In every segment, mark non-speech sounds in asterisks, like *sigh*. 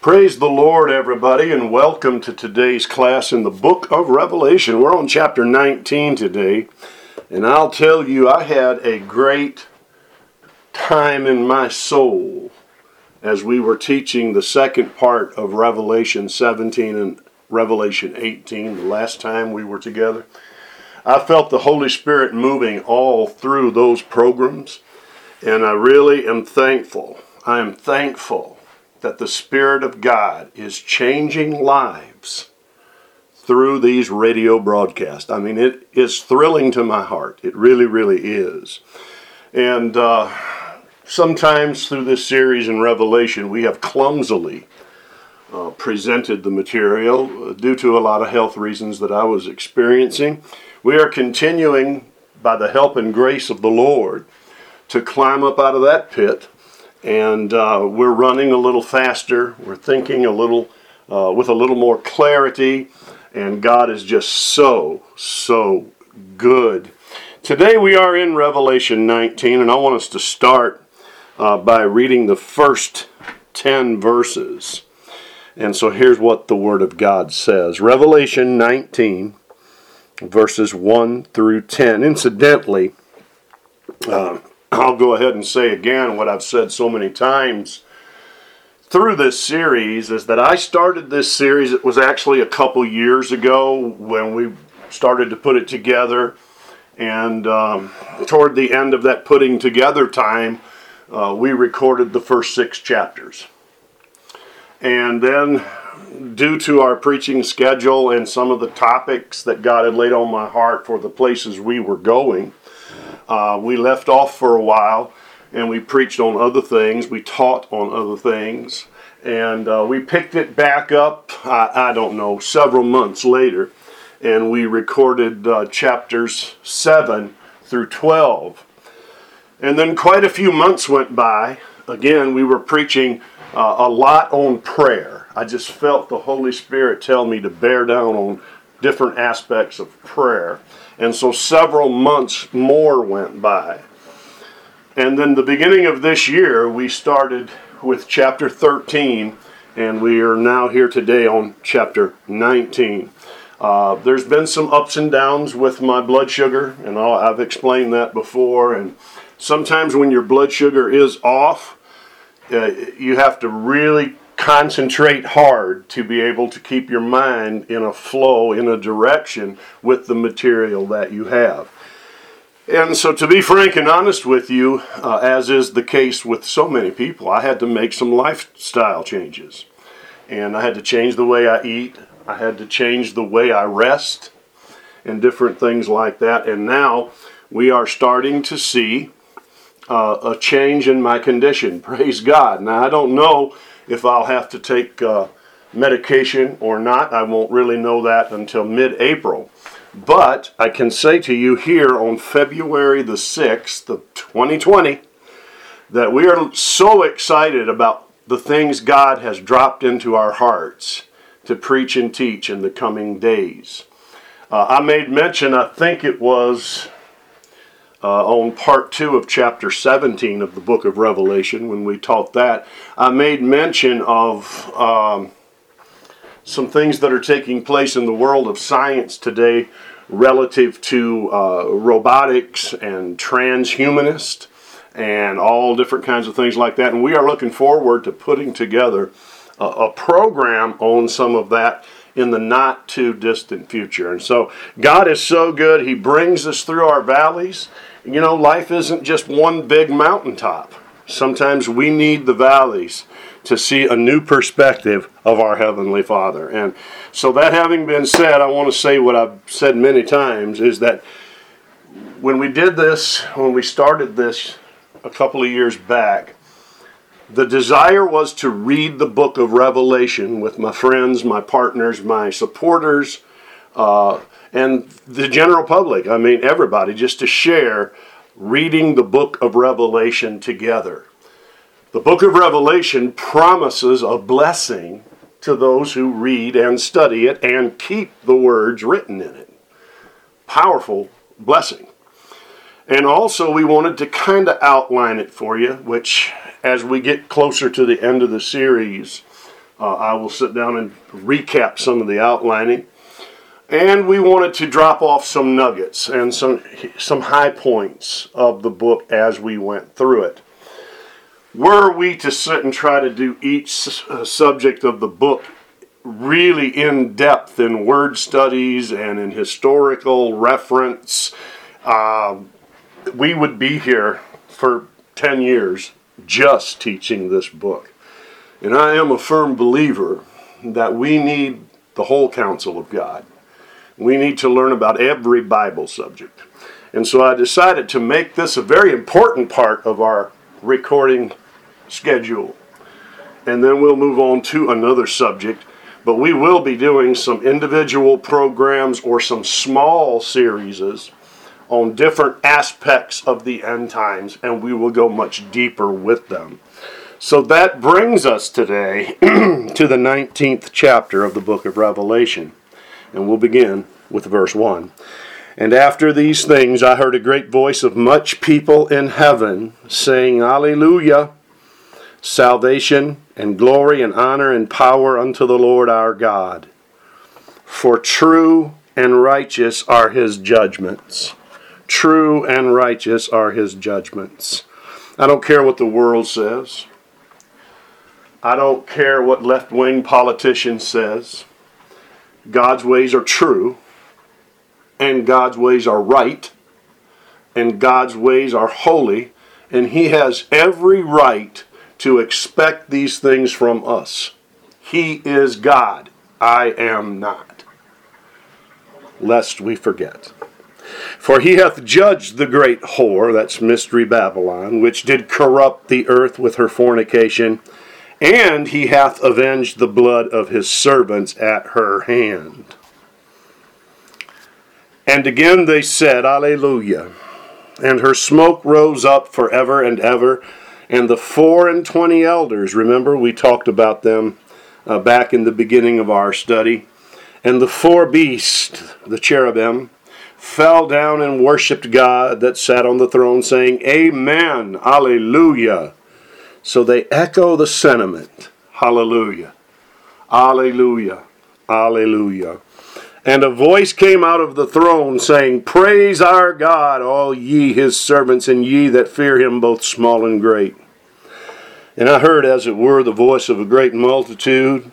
Praise the Lord, everybody, and welcome to today's class in the book of Revelation. We're on chapter 19 today, and I'll tell you, I had a great time in my soul as we were teaching the second part of Revelation 17 and Revelation 18, the last time we were together. I felt the Holy Spirit moving all through those programs, and I really am thankful. I am thankful that the Spirit of God is changing lives through these radio broadcasts. I mean, it is thrilling to my heart. It really, really is. And uh, sometimes through this series in Revelation, we have clumsily uh, presented the material due to a lot of health reasons that I was experiencing. We are continuing, by the help and grace of the Lord, to climb up out of that pit and uh, we're running a little faster. We're thinking a little uh, with a little more clarity, and God is just so so good. Today we are in Revelation 19, and I want us to start uh, by reading the first 10 verses. And so here's what the Word of God says Revelation 19, verses 1 through 10. Incidentally, uh, I'll go ahead and say again what I've said so many times through this series is that I started this series. It was actually a couple years ago when we started to put it together. And um, toward the end of that putting together time, uh, we recorded the first six chapters. And then, due to our preaching schedule and some of the topics that God had laid on my heart for the places we were going, uh, we left off for a while and we preached on other things. We taught on other things. And uh, we picked it back up, I, I, don't know, several months later. And we recorded uh, chapters 7 through 12. And then quite a few months went by. Again, we were preaching uh, a lot on prayer. I just felt the Holy Spirit tell me to bear down on different aspects of prayer. And so several months more went by. And then the beginning of this year, we started with chapter 13, and we are now here today on chapter 19. Uh, there's been some ups and downs with my blood sugar, and I've explained that before. And sometimes when your blood sugar is off, uh, you have to really concentrate hard to be able to keep your mind in a flow, in a direction with the material that you have. And so, to be frank and honest with you, uh, as is the case with so many people, I had to make some lifestyle changes. And I had to change the way I eat, I had to change the way I rest, and different things like that. And now we are starting to see uh, a change in my condition. *laughs* Praise God. Now, I don't know if I'll have to take uh, medication or not. I won't really know that until mid April. But I can say to you here on February the 6th of 2020 that we are so excited about the things God has dropped into our hearts to preach and teach in the coming days. Uh, I made mention, I think it was uh, on part two of chapter 17 of the book of Revelation, when we taught that, I made mention of um, some things that are taking place in the world of science today relative to uh, robotics and transhumanist and all different kinds of things like that. And we are looking forward to putting together a, a program on some of that in the not too distant future. And so God is so good. He brings us through our valleys you know, life isn't just one big mountaintop. Sometimes we need the valleys to see a new perspective of our Heavenly Father. And so, that having been said, I want to say what I've said many times is that when we did this, when we started this a couple of years back, the desire was to read the book of Revelation with my friends, my partners, my supporters, uh, and the general public. I mean, everybody, just to share reading the book of Revelation together. The book of Revelation promises a blessing to those who read and study it and keep the words written in it. Powerful blessing. And also, we wanted to kind of outline it for you, which, as we get closer to the end of the series, Uh, I will sit down and recap some of the outlining. And we wanted to drop off some nuggets and some, some high points of the book as we went through it. Were we to sit and try to do each uh, subject of the book really in depth in word studies and in historical reference, uh, we would be here for 10 years just teaching this book. And I am a firm believer that we need the whole counsel of God. We need to learn about every Bible subject. And so I decided to make this a very important part of our recording schedule. And then we'll move on to another subject. But we will be doing some individual programs or some small series on different aspects of the end times, and we will go much deeper with them. So that brings us today *clears throat* to the 19th chapter of the book of Revelation. And we'll begin with verse 1. And after these things I heard a great voice of much people in heaven saying, Alleluia! Salvation and glory and honor and power unto the Lord our God. For true and righteous are his judgments. True and righteous are his judgments. I don't care what the world says. I don't care what left wing politician says. God's ways are true, and God's ways are right, and God's ways are holy, and He has every right to expect these things from us. He is God. I am not. Lest we forget. For he hath judged the great whore, that's Mystery Babylon, which did corrupt the earth with her fornication, and he hath avenged the blood of his servants at her hand. And again they said, Alleluia. And her smoke rose up forever and ever. And the four and twenty elders, remember we talked about them uh, back in the beginning of our study, and the four beasts, the cherubim, fell down and worshiped God that sat on the throne, saying, Amen, Alleluia. So they echo the sentiment, Hallelujah, Alleluia, Alleluia. And a voice came out of the throne saying, Praise our God, all ye his servants, and ye that fear him, both small and great. And I heard, as it were, the voice of a great multitude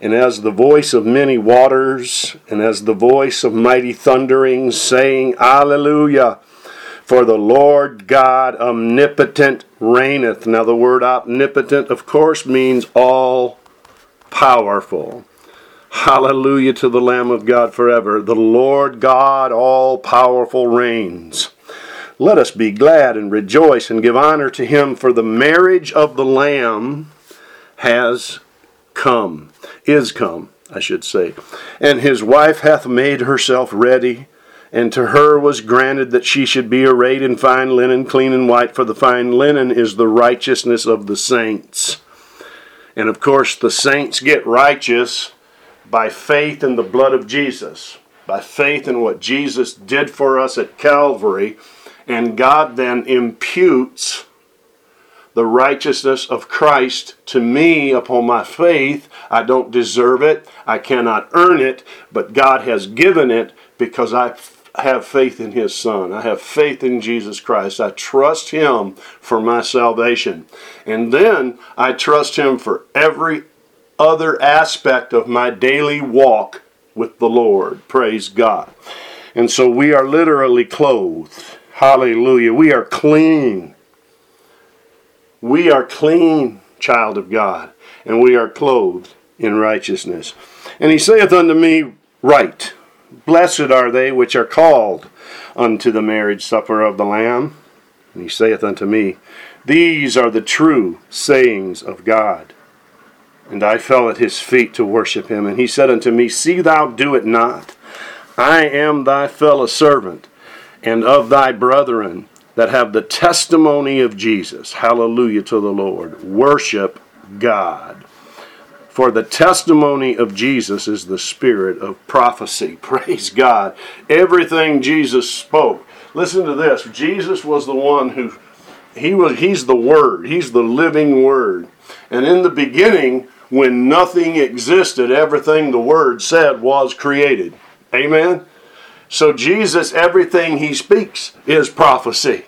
and as the voice of many waters, and as the voice of mighty thunderings, saying, Alleluia! For the Lord God omnipotent reigneth. Now, the word omnipotent, of course, means all powerful. Hallelujah to the Lamb of God forever. The Lord God all powerful reigns. Let us be glad and rejoice and give honor to him, for the marriage of the Lamb has come is come, I should say. And his wife hath made herself ready, and to her was granted that she should be arrayed in fine linen, clean and white, for the fine linen is the righteousness of the saints. And of course, the saints get righteous by faith in the blood of Jesus, by faith in what Jesus did for us at Calvary. And God then imputes the righteousness of Christ to me upon my faith. I don't deserve it, I cannot earn it, but God has given it because I have faith in His Son. I have faith in Jesus Christ. I trust Him for my salvation. And then I trust Him for every other aspect of my daily walk with the Lord. Praise God. And so we are literally clothed. Hallelujah. We are clean. We are clean, child of God, and we are clothed in righteousness. And he saith unto me, Right, blessed are they which are called unto the marriage supper of the Lamb. And he saith unto me, These are the true sayings of God. And I fell at his feet to worship him. And he said unto me, See thou do it not. I am thy fellow servant, and of thy brethren that have the testimony of Jesus. Hallelujah to the Lord. Worship God. For the testimony of Jesus is the spirit of prophecy. *laughs* Praise God. Everything Jesus spoke. Listen to this. Jesus was the one who he was he's the word. He's the living word. And in the beginning when nothing existed, everything the Word said was created. Amen? So, Jesus, everything he speaks is prophecy.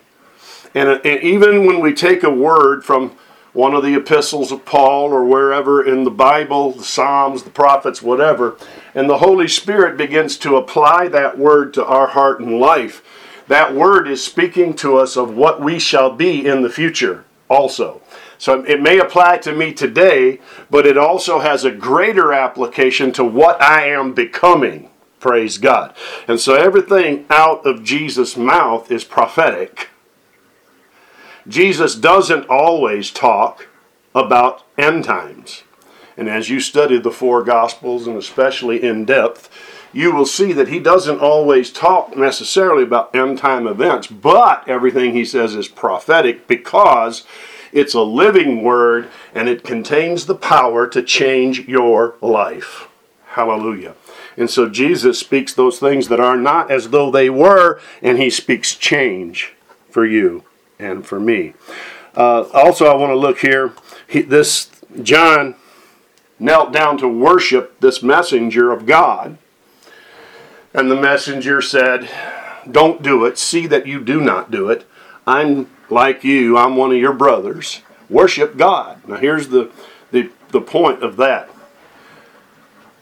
And, and even when we take a word from one of the epistles of Paul or wherever in the Bible, the Psalms, the prophets, whatever, and the Holy Spirit begins to apply that word to our heart and life, that word is speaking to us of what we shall be in the future also. So it may apply to me today, but it also has a greater application to what I am becoming. Praise God. And so everything out of Jesus' mouth is prophetic. Jesus doesn't always talk about end times. And as you study the four Gospels, and especially in depth, you will see that he doesn't always talk necessarily about end time events, but everything he says is prophetic because it's a living word and it contains the power to change your life. Hallelujah. And so Jesus speaks those things that are not as though they were, and he speaks change for you and for me. Uh, also, I want to look here. He, this John knelt down to worship this messenger of God, and the messenger said, "Don't do it. See that you do not do it. I'm like you. I'm one of your brothers. Worship God." Now, here's the the, the point of that.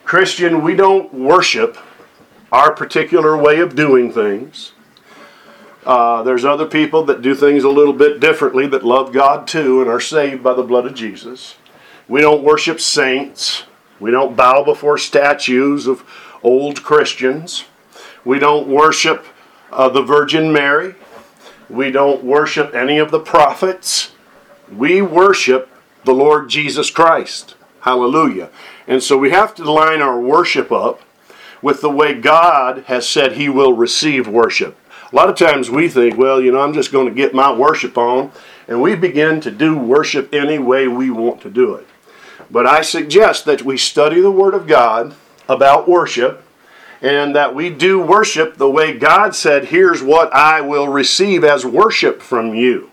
Christian, we don't worship our particular way of doing things. Uh, there's other people that do things a little bit differently that love God too and are saved by the blood of Jesus. We don't worship saints. We don't bow before statues of old Christians. We don't worship uh, the Virgin Mary. We don't worship any of the prophets. We worship the Lord Jesus Christ. Hallelujah. And so we have to line our worship up with the way God has said He will receive worship. A lot of times we think, well, you know, I'm just going to get my worship on, and we begin to do worship any way we want to do it. But I suggest that we study the Word of God about worship and that we do worship the way God said, here's what I will receive as worship from you.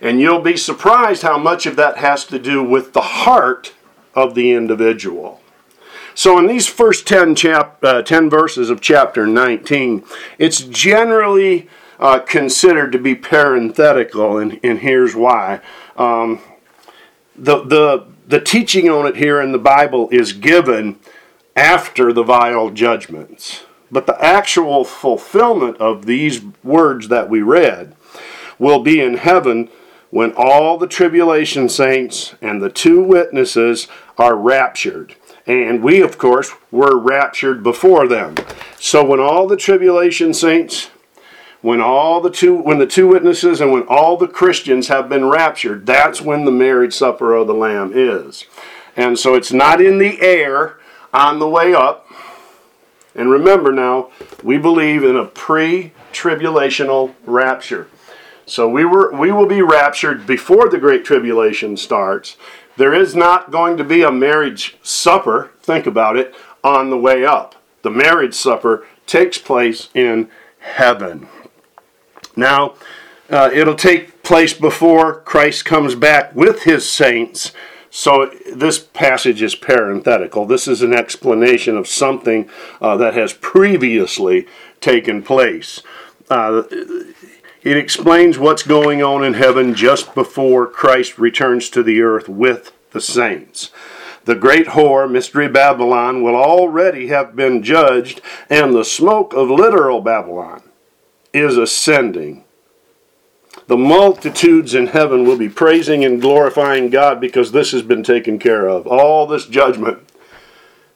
And you'll be surprised how much of that has to do with the heart of the individual. So, in these first 10, chap- uh, 10 verses of chapter 19, it's generally uh, considered to be parenthetical, and, and here's why. Um, the, the, the teaching on it here in the Bible is given after the vial judgments. But the actual fulfillment of these words that we read will be in heaven when all the tribulation saints and the two witnesses are raptured. And we, of course, were raptured before them. So when all the tribulation saints, when all the two when the two witnesses and when all the Christians have been raptured, that's when the marriage supper of the Lamb is. And so it's not in the air on the way up. And remember now, we believe in a pre-tribulational rapture. So we were we will be raptured before the great tribulation starts. There is not going to be a marriage supper, think about it, on the way up. The marriage supper takes place in heaven. Now, uh, it'll take place before Christ comes back with his saints. So, this passage is parenthetical. This is an explanation of something uh, that has previously taken place. Uh, it explains what's going on in heaven just before Christ returns to the earth with the saints. The great whore, Mystery Babylon, will already have been judged, and the smoke of literal Babylon is ascending. The multitudes in heaven will be praising and glorifying God because this has been taken care of. All this judgment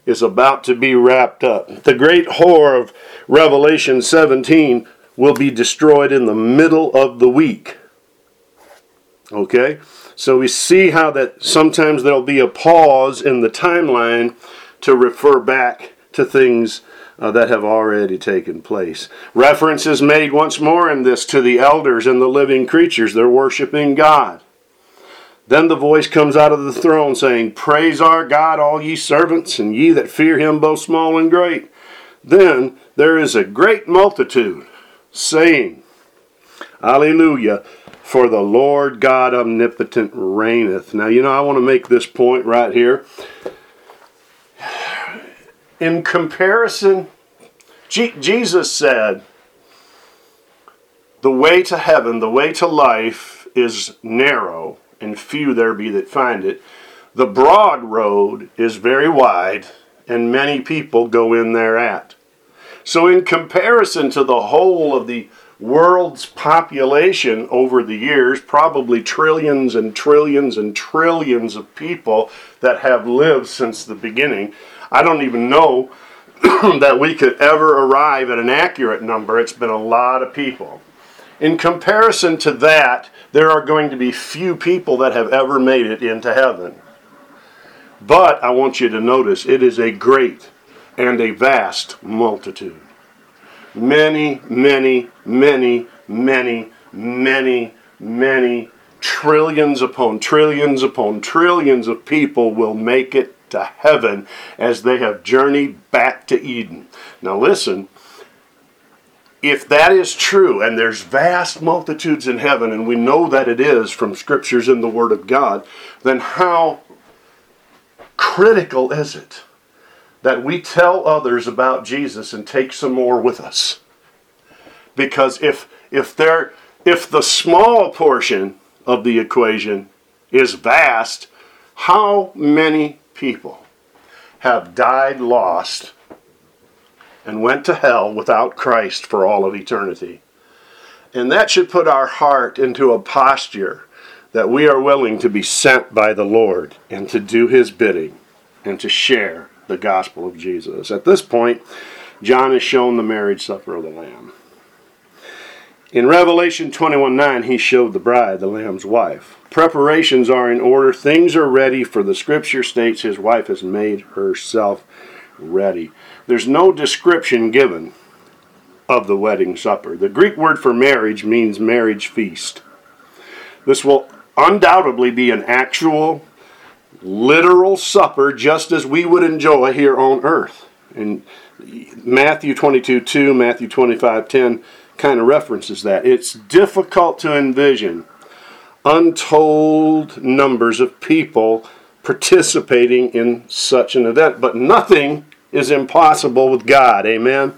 is about to be wrapped up. The great whore of Revelation 17 will be destroyed in the middle of the week. Okay? So we see how that sometimes there'll be a pause in the timeline to refer back to things uh, that have already taken place. Reference is made once more in this to the elders and the living creatures. They're worshiping God. Then the voice comes out of the throne saying, Praise our God, all ye servants, and ye that fear him, both small and great. Then there is a great multitude saying, Hallelujah. For the Lord God omnipotent reigneth. Now, you know, I want to make this point right here. In comparison, Jesus said, the way to heaven, the way to life is narrow, and few there be that find it. The broad road is very wide, and many people go in thereat. So, in comparison to the whole of the world's population over the years, probably trillions and trillions and trillions of people that have lived since the beginning, I don't even know *clears throat* that we could ever arrive at an accurate number. It's been a lot of people. In comparison to that, there are going to be few people that have ever made it into heaven. But I want you to notice it is a great and a vast multitude. Many, many, many, many, many, many trillions upon trillions upon trillions of people will make it to heaven as they have journeyed back to Eden. Now, listen, if that is true, and there's vast multitudes in heaven, and we know that it is from scriptures in the Word of God, then how critical is it that we tell others about Jesus and take some more with us? Because if if there if the small portion of the equation is vast, how many people have died lost and went to hell without Christ for all of eternity. And that should put our heart into a posture that we are willing to be sent by the Lord and to do his bidding and to share the gospel of Jesus. At this point, John is shown the marriage supper of the Lamb. In Revelation 21 9, he showed the bride, the Lamb's wife. Preparations are in order, things are ready, for the scripture states his wife has made herself ready. There's no description given of the wedding supper. The Greek word for marriage means marriage feast. This will undoubtedly be an actual, literal supper just as we would enjoy here on earth. And Matthew 22 2, Matthew 25 10 kind of references that. It's difficult to envision untold numbers of people participating in such an event, but nothing is impossible with God. Amen.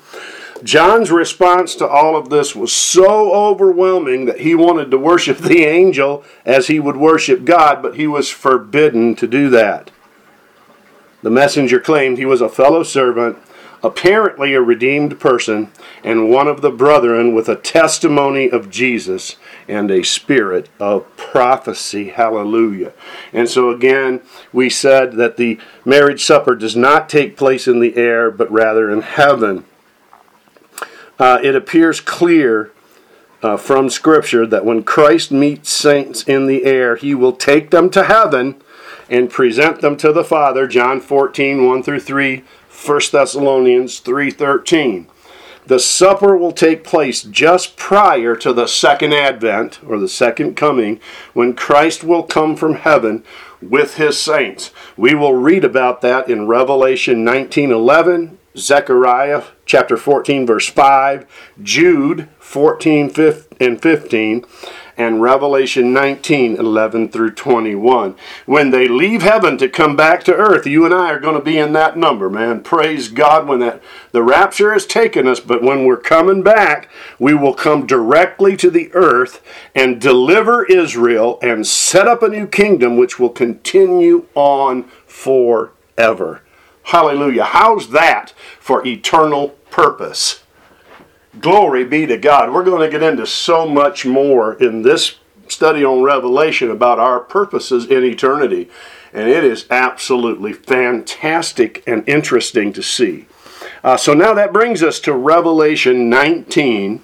John's response to all of this was so overwhelming that he wanted to worship the angel as he would worship God, but he was forbidden to do that. The messenger claimed he was a fellow servant apparently a redeemed person, and one of the brethren with a testimony of Jesus and a spirit of prophecy. Hallelujah. And so again, we said that the marriage supper does not take place in the air, but rather in heaven. Uh, it appears clear uh, from Scripture that when Christ meets saints in the air, he will take them to heaven and present them to the Father. John 14, 1 through 3, 1 Thessalonians 3:13. The supper will take place just prior to the second advent or the second coming when Christ will come from heaven with his saints. We will read about that in Revelation 19:11, Zechariah chapter 14 verse 5, Jude 14 and 15, and Revelation 19 11 through 21. When they leave heaven to come back to earth, you and I are going to be in that number, man. Praise God when that the rapture has taken us, but when we're coming back, we will come directly to the earth and deliver Israel and set up a new kingdom which will continue on forever. Hallelujah. How's that for eternal purpose? Glory be to God. We're going to get into so much more in this study on Revelation about our purposes in eternity. And it is absolutely fantastic and interesting to see. Uh, so now that brings us to Revelation 19,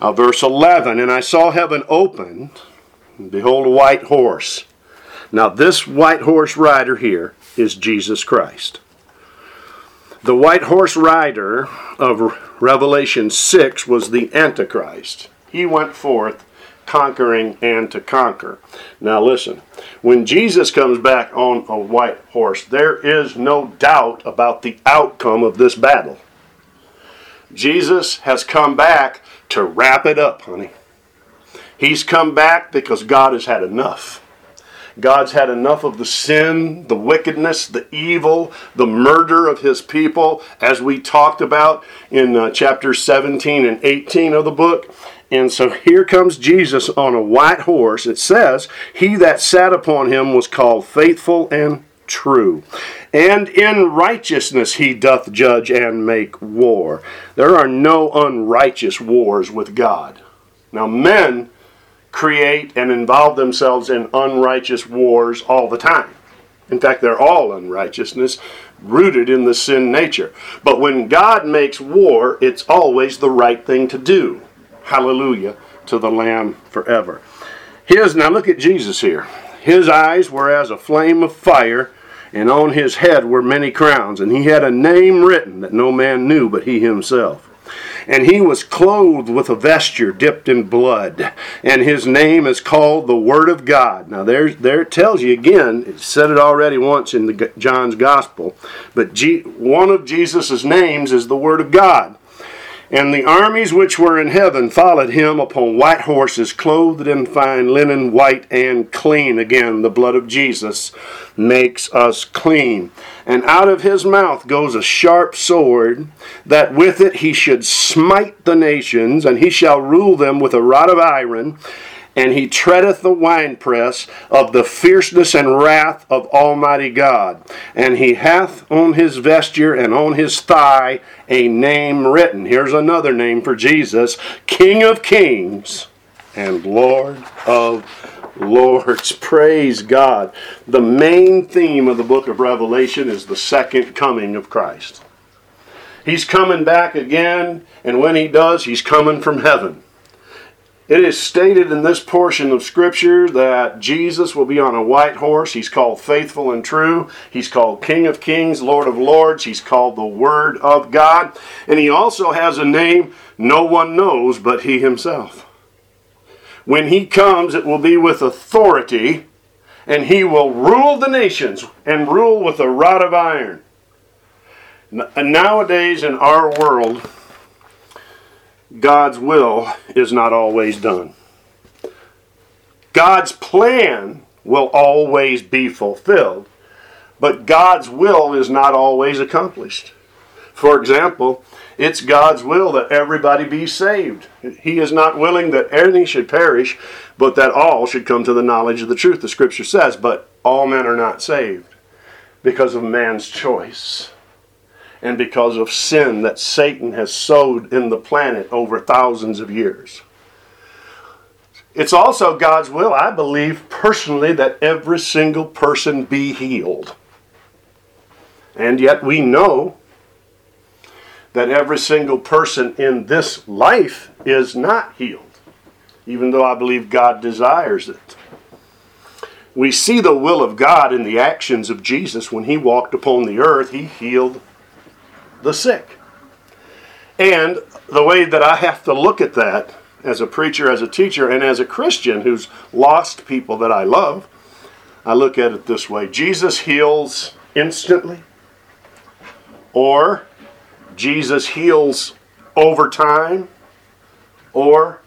uh, verse 11. And I saw heaven opened, and behold, a white horse. Now, this white horse rider here is Jesus Christ. The white horse rider of Revelation 6 was the Antichrist. He went forth conquering and to conquer. Now listen, when Jesus comes back on a white horse, there is no doubt about the outcome of this battle. Jesus has come back to wrap it up, honey. He's come back because God has had enough. God's had enough of the sin, the wickedness, the evil, the murder of his people, as we talked about in uh, chapters 17 and 18 of the book. And so here comes Jesus on a white horse. It says, He that sat upon him was called faithful and true. And in righteousness he doth judge and make war. There are no unrighteous wars with God. Now, men create and involve themselves in unrighteous wars all the time. In fact, they're all unrighteousness, rooted in the sin nature. But when God makes war, it's always the right thing to do. Hallelujah to the Lamb forever. His, now look at Jesus here. His eyes were as a flame of fire, and on his head were many crowns, and he had a name written that no man knew but he himself. And he was clothed with a vesture dipped in blood, and his name is called the Word of God. Now there, there it tells you again. It said it already once in the John's Gospel, but G, one of Jesus' names is the Word of God. And the armies which were in heaven followed him upon white horses, clothed in fine linen, white and clean. Again, the blood of Jesus makes us clean. And out of his mouth goes a sharp sword, that with it he should smite the nations, and he shall rule them with a rod of iron and he treadeth the winepress of the fierceness and wrath of Almighty God. And he hath on his vesture and on his thigh a name written. Here's another name for Jesus King of Kings and Lord of Lords. Praise God. The main theme of the book of Revelation is the second coming of Christ. He's coming back again, and when he does, he's coming from heaven. It is stated in this portion of Scripture that Jesus will be on a white horse. He's called faithful and true. He's called King of Kings, Lord of Lords. He's called the Word of God. And he also has a name no one knows but he himself. When he comes, it will be with authority, and he will rule the nations and rule with a rod of iron. Nowadays in our world, God's will is not always done. God's plan will always be fulfilled, but God's will is not always accomplished. For example, it's God's will that everybody be saved. He is not willing that any should perish, but that all should come to the knowledge of the truth, the scripture says. But all men are not saved because of man's choice and because of sin that Satan has sowed in the planet over thousands of years. It's also God's will, I believe personally, that every single person be healed. And yet we know that every single person in this life is not healed, even though I believe God desires it. We see the will of God in the actions of Jesus when he walked upon the earth. He healed the sick. And the way that I have to look at that as a preacher, as a teacher, and as a Christian who's lost people that I love, I look at it this way Jesus heals instantly, or Jesus heals over time, or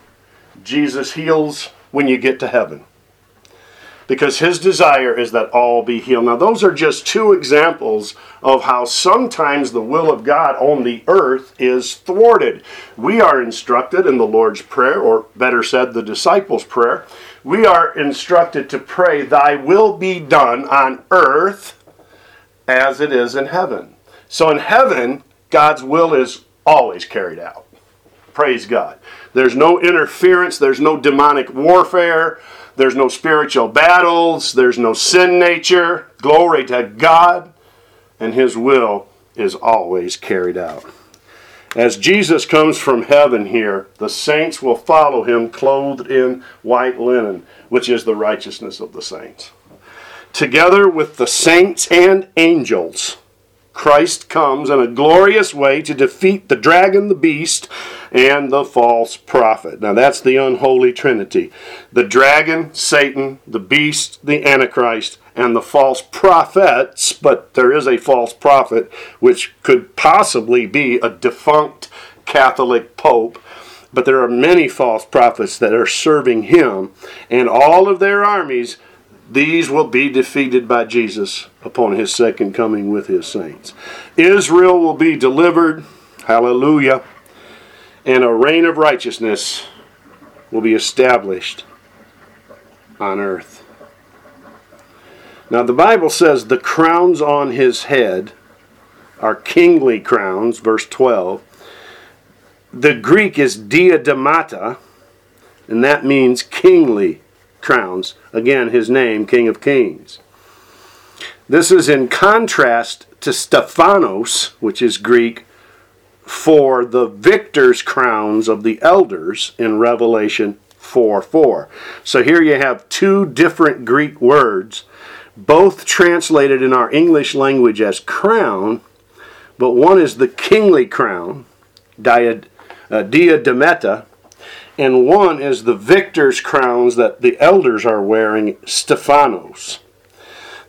Jesus heals when you get to heaven because his desire is that all be healed. Now, those are just two examples of how sometimes the will of God on the earth is thwarted. We are instructed in the Lord's Prayer, or better said, the disciples' prayer, we are instructed to pray, Thy will be done on earth as it is in heaven. So in heaven, God's will is always carried out. Praise God. There's no interference, there's no demonic warfare. There's no spiritual battles. There's no sin nature. Glory to God. And His will is always carried out. As Jesus comes from heaven here, the saints will follow him clothed in white linen, which is the righteousness of the saints. Together with the saints and angels, Christ comes in a glorious way to defeat the dragon, the beast, and the false prophet. Now that's the unholy trinity. The dragon, Satan, the beast, the antichrist, and the false prophets, but there is a false prophet which could possibly be a defunct Catholic pope but there are many false prophets that are serving him, and all of their armies, these will be defeated by Jesus upon his second coming with his saints. Israel will be delivered, hallelujah, and a reign of righteousness will be established on earth. Now, the Bible says the crowns on his head are kingly crowns, verse 12. The Greek is diademata, and that means kingly crowns. Again, his name, King of Kings. This is in contrast to Stephanos, which is Greek, for the victor's crowns of the elders in Revelation 4 4. So here you have two different Greek words, both translated in our English language as crown, but one is the kingly crown, diad, uh, diademata, and one is the victor's crowns that the elders are wearing, Stephanos.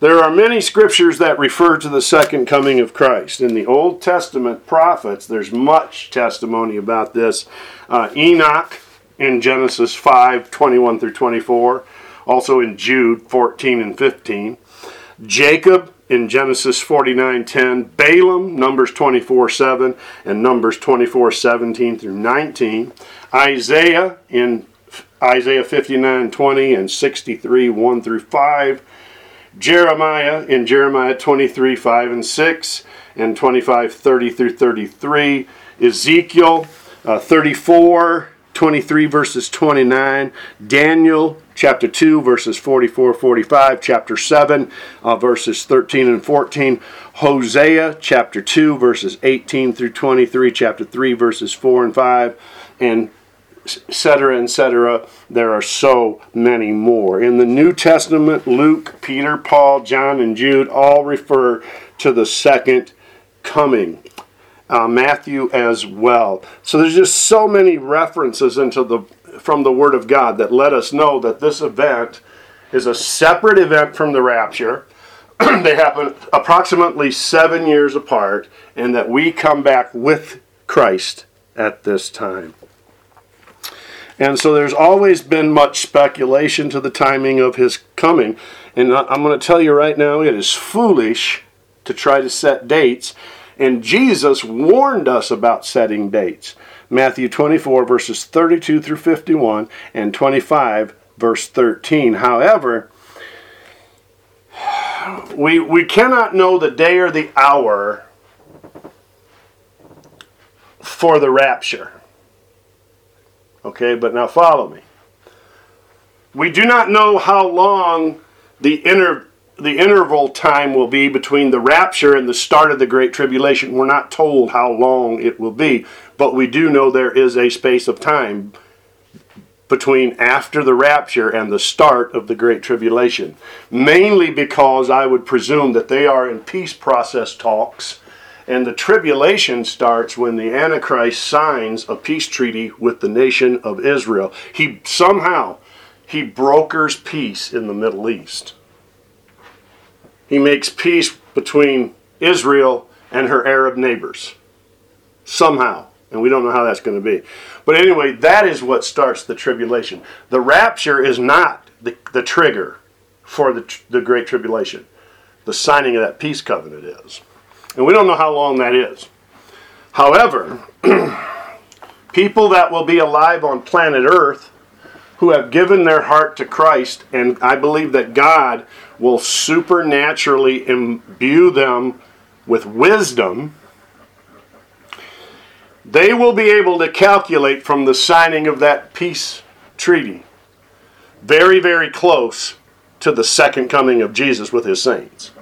There are many scriptures that refer to the second coming of Christ. In the Old Testament prophets, there's much testimony about this. Uh, Enoch in Genesis 5 21 through 24, also in Jude 14 and 15. Jacob in Genesis 49:10, Balaam Numbers 24:7 and Numbers 24:17 through 19, Isaiah in Isaiah 59:20 and 63 1 through 5, Jeremiah in Jeremiah 23 5 and 6 and 25 30 through 33, Ezekiel uh, 34 23 verses 29, Daniel chapter 2 verses 44 45, chapter 7 uh, verses 13 and 14, Hosea chapter 2 verses 18 through 23, chapter 3 verses 4 and 5, and etc., etc. There are so many more. In the New Testament, Luke, Peter, Paul, John, and Jude all refer to the second coming. Uh, Matthew as well. So there's just so many references into the from the Word of God that let us know that this event is a separate event from the rapture. *clears throat* they happen approximately seven years apart, and that we come back with Christ at this time. And so there's always been much speculation to the timing of his coming. And I'm going to tell you right now, it is foolish to try to set dates. And Jesus warned us about setting dates. Matthew 24, verses 32 through 51, and 25, verse 13. However, we, we cannot know the day or the hour for the rapture. Okay, but now follow me. We do not know how long the inter the interval time will be between the rapture and the start of the great tribulation. We're not told how long it will be, but we do know there is a space of time between after the rapture and the start of the great tribulation. Mainly because I would presume that they are in peace process talks and the tribulation starts when the Antichrist signs a peace treaty with the nation of Israel. He somehow he brokers peace in the Middle East. He makes peace between Israel and her Arab neighbors. Somehow. And we don't know how that's going to be. But anyway, that is what starts the tribulation. The rapture is not the, the trigger for the, the Great Tribulation. The signing of that peace covenant is. And we don't know how long that is. However, *clears throat* people that will be alive on planet Earth who have given their heart to Christ, and I believe that God will supernaturally imbue them with wisdom, they will be able to calculate from the signing of that peace treaty very, very close to the second coming of Jesus with his saints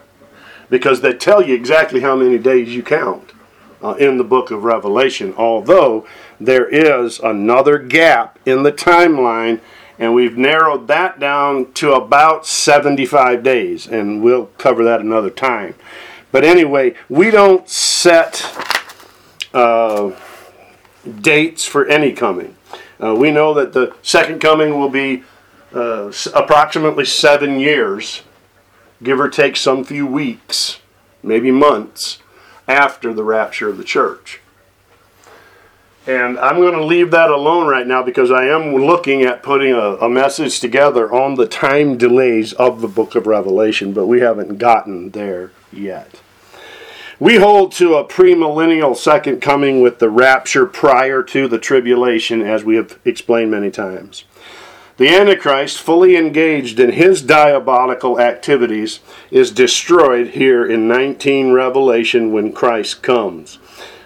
because they tell you exactly how many days you count uh, in the book of Revelation, although there is another gap in the timeline, and we've narrowed that down to about 75 days, and we'll cover that another time. But anyway, we don't set uh, dates for any coming. Uh, we know that the second coming will be uh, approximately seven years give or take some few weeks, maybe months, after the rapture of the church. And I'm going to leave that alone right now because I am looking at putting a, a, message together on the time delays of the book of Revelation, but we haven't gotten there yet. We hold to a premillennial second coming with the rapture prior to the tribulation, as we have explained many times. The Antichrist, fully engaged in his diabolical activities, is destroyed here in 19 Revelation when Christ comes.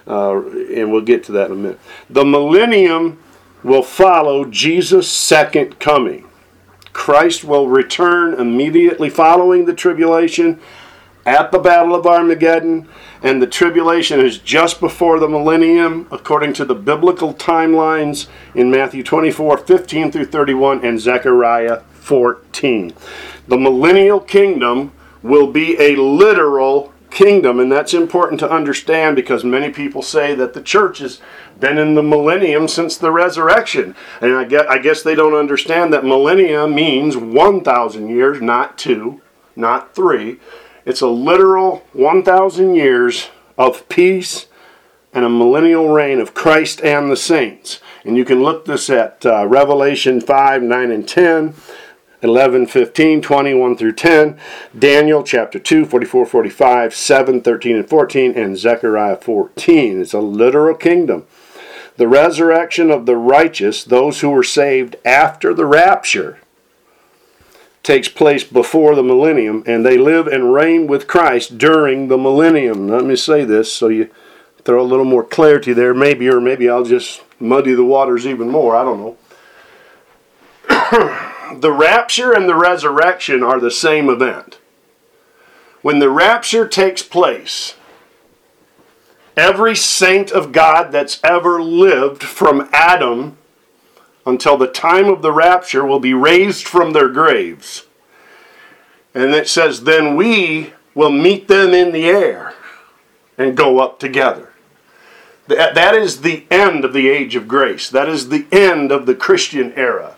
Uh, and we'll get to that in a minute. The millennium will follow Jesus' second coming. Christ will return immediately following the tribulation at the Battle of Armageddon, and the tribulation is just before the millennium, according to the biblical timelines in Matthew 24 15 through 31 and Zechariah 14. The millennial kingdom will be a literal kingdom, and that's important to understand because many people say that the church has been in the millennium since the resurrection. And I guess, I guess they don't understand that millennium means 1,000 years, not two, not three. It's a literal 1,000 years of peace and a millennial reign of Christ and the saints. And you can look this at uh, Revelation 5, 9, and 10. 11, 15, 21 through 10, Daniel chapter 2, 44, 45, 7, 13, and 14, and Zechariah 14. It's a literal kingdom. The resurrection of the righteous, those who were saved after the rapture, takes place before the millennium, and they live and reign with Christ during the millennium. Let me say this so you throw a little more clarity there, maybe, or maybe I'll just muddy the waters even more. I don't know. *coughs* the rapture and the resurrection are the same event. When the rapture takes place, every saint of God that's ever lived from Adam until the time of the rapture will be raised from their graves. And it says, Then we will meet them in the air and go up together. That is the end of the age of grace. That is the end of the Christian era.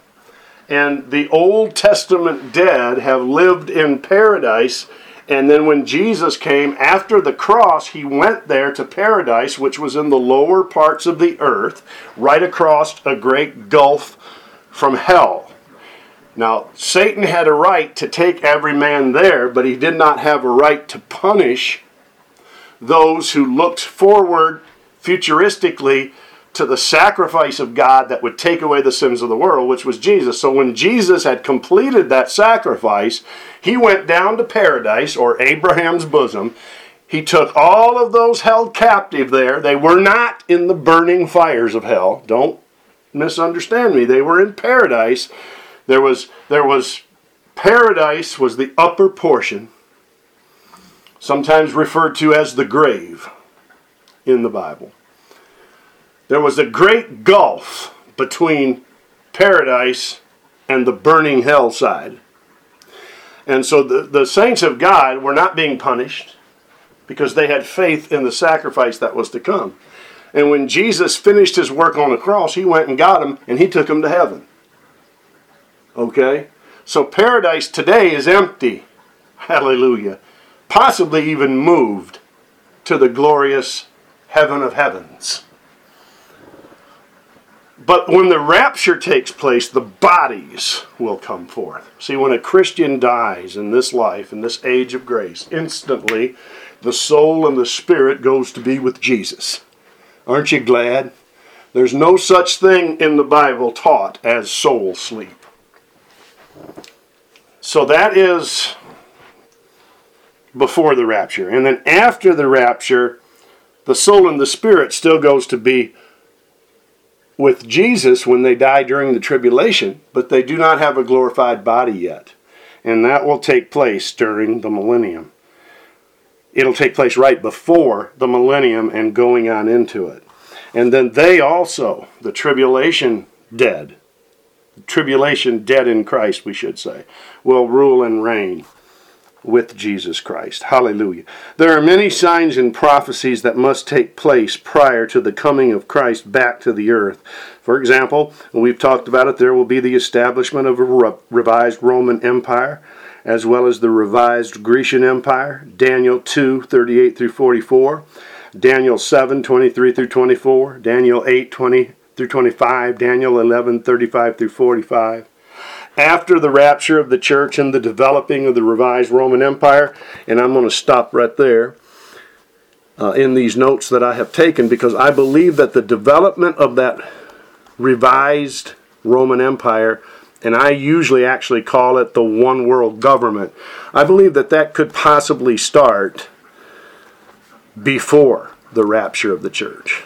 And the Old Testament dead have lived in paradise and then when Jesus came after the cross, he went there to paradise, which was in the lower parts of the earth, right across a great gulf from hell. Now, Satan had a right to take every man there, but he did not have a right to punish those who looked forward futuristically to the sacrifice of God that would take away the sins of the world, which was Jesus. So when Jesus had completed that sacrifice, he went down to paradise or Abraham's bosom. He took all of those held captive there. They were not in the burning fires of hell. Don't misunderstand me. They were in paradise. There was there was paradise was the upper portion, sometimes referred to as the grave in the Bible there was a great gulf between paradise and the burning hell side. And so the, the saints of God were not being punished because they had faith in the sacrifice that was to come. And when Jesus finished his work on the cross, he went and got them and he took them to heaven. Okay? So paradise today is empty. *laughs* Hallelujah. Possibly even moved to the glorious heaven of heavens. But when the rapture takes place, the bodies will come forth. See, when a Christian dies in this life, in this age of grace, instantly the soul and the spirit goes to be with Jesus. Aren't you glad? There's no such thing in the Bible taught as soul sleep. So that is before the rapture. And then after the rapture, the soul and the spirit still goes to be with Jesus when they die during the tribulation, but they do not have a glorified body yet. And that will take place during the millennium. It'll take place right before the millennium and going on into it. And then they also, the tribulation dead, tribulation dead in Christ, we should say, will rule and reign with Jesus Christ. Hallelujah. There are many signs and prophecies that must take place prior to the coming of Christ back to the earth. For example, we've talked about it, there will be the establishment of a revised Roman Empire as well as the revised Grecian Empire, Daniel 2 38 through 44. Daniel 7, 23 through 24, Daniel 8, 20 through 25, Daniel 11, 35 through 45. After the rapture of the church and the developing of the revised Roman Empire, and I'm going to stop right there uh, in these notes that I have taken because I believe that the development of that revised Roman Empire, and I usually actually call it the one world government, I believe that that could possibly start before the rapture of the church.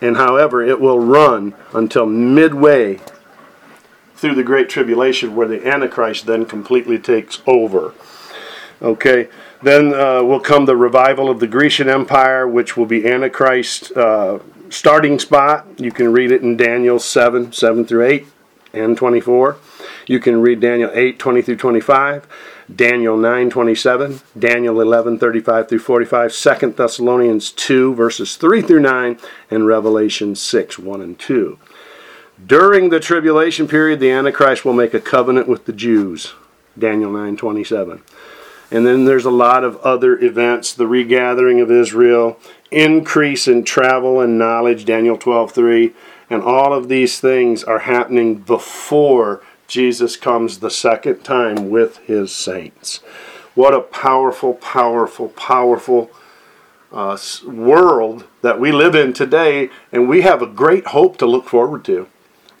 And however, it will run until midway through the Great Tribulation, where the Antichrist then completely takes over. Okay, then uh, will come the revival of the Grecian Empire, which will be Antichrist uh, starting spot. You can read it in Daniel 7, 7 through 8 and 24. You can read Daniel 8, 20 through 25, Daniel 9, 27, Daniel 11, 35 through 45, 2 Thessalonians 2, verses 3 through 9, and Revelation 6, 1 and 2. During the tribulation period, the Antichrist will make a covenant with the Jews. Daniel 9, 27. And then there's a lot of other events the regathering of Israel, increase in travel and knowledge, Daniel 12:3, and all of these things are happening before Jesus comes the second time with his saints. What a powerful, powerful, powerful uh, world that we live in today, and we have a great hope to look forward to.